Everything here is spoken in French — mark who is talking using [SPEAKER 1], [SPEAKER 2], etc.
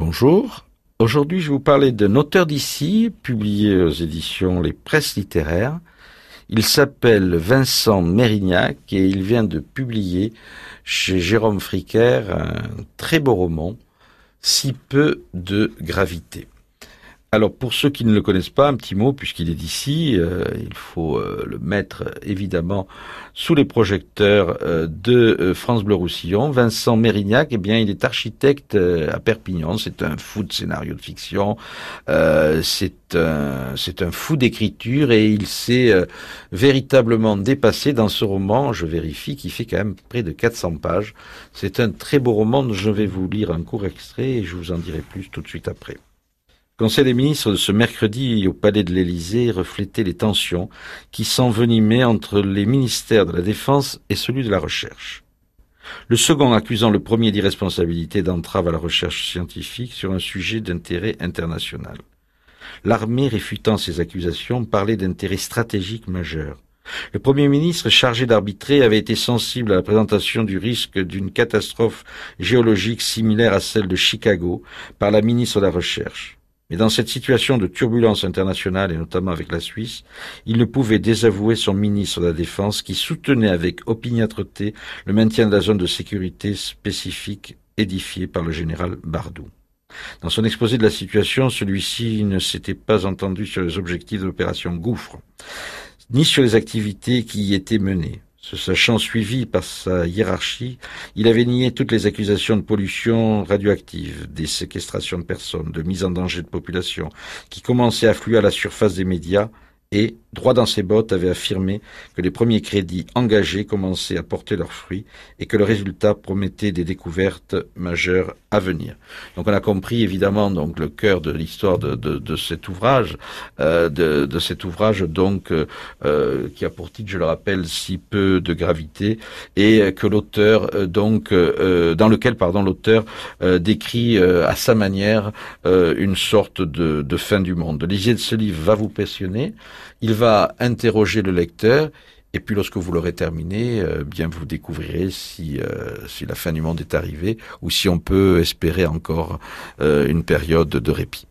[SPEAKER 1] Bonjour. Aujourd'hui, je vais vous parler d'un auteur d'ici, publié aux éditions Les Presses littéraires. Il s'appelle Vincent Mérignac et il vient de publier chez Jérôme Fricker un très beau roman, Si peu de gravité. Alors pour ceux qui ne le connaissent pas, un petit mot puisqu'il est d'ici, euh, il faut euh, le mettre évidemment sous les projecteurs euh, de France Bleu Roussillon. Vincent Mérignac, eh bien il est architecte à Perpignan, c'est un fou de scénario de fiction, c'est un c'est un fou d'écriture et il s'est véritablement dépassé dans ce roman, je vérifie, qui fait quand même près de 400 pages. C'est un très beau roman, je vais vous lire un court extrait et je vous en dirai plus tout de suite après. Conseil des ministres de ce mercredi au palais de l'Élysée reflétait les tensions qui s'envenimaient entre les ministères de la Défense et celui de la Recherche. Le second accusant le premier d'irresponsabilité d'entrave à la recherche scientifique sur un sujet d'intérêt international. L'armée réfutant ces accusations parlait d'intérêt stratégique majeur. Le Premier ministre chargé d'arbitrer avait été sensible à la présentation du risque d'une catastrophe géologique similaire à celle de Chicago par la ministre de la Recherche. Mais dans cette situation de turbulence internationale, et notamment avec la Suisse, il ne pouvait désavouer son ministre de la Défense qui soutenait avec opiniâtreté le maintien de la zone de sécurité spécifique édifiée par le général Bardou. Dans son exposé de la situation, celui-ci ne s'était pas entendu sur les objectifs de l'opération Gouffre, ni sur les activités qui y étaient menées. Se sachant suivi par sa hiérarchie, il avait nié toutes les accusations de pollution radioactive, des séquestrations de personnes, de mise en danger de population, qui commençaient à affluer à la surface des médias et, droit dans ses bottes, avait affirmé que les premiers crédits engagés commençaient à porter leurs fruits et que le résultat promettait des découvertes majeures à venir. Donc on a compris évidemment donc le cœur de l'histoire de, de, de, cet ouvrage, euh, de, de, cet ouvrage donc euh, euh, qui a pour titre, je le rappelle, si peu de gravité et que l'auteur euh, donc euh, dans lequel pardon l'auteur euh, décrit à sa manière une sorte de, fin du monde. L'idée de ce livre va vous passionner. Il va interroger le lecteur et puis lorsque vous l'aurez terminé, euh, bien vous découvrirez si, euh, si la fin du monde est arrivée ou si on peut espérer encore euh, une période de répit.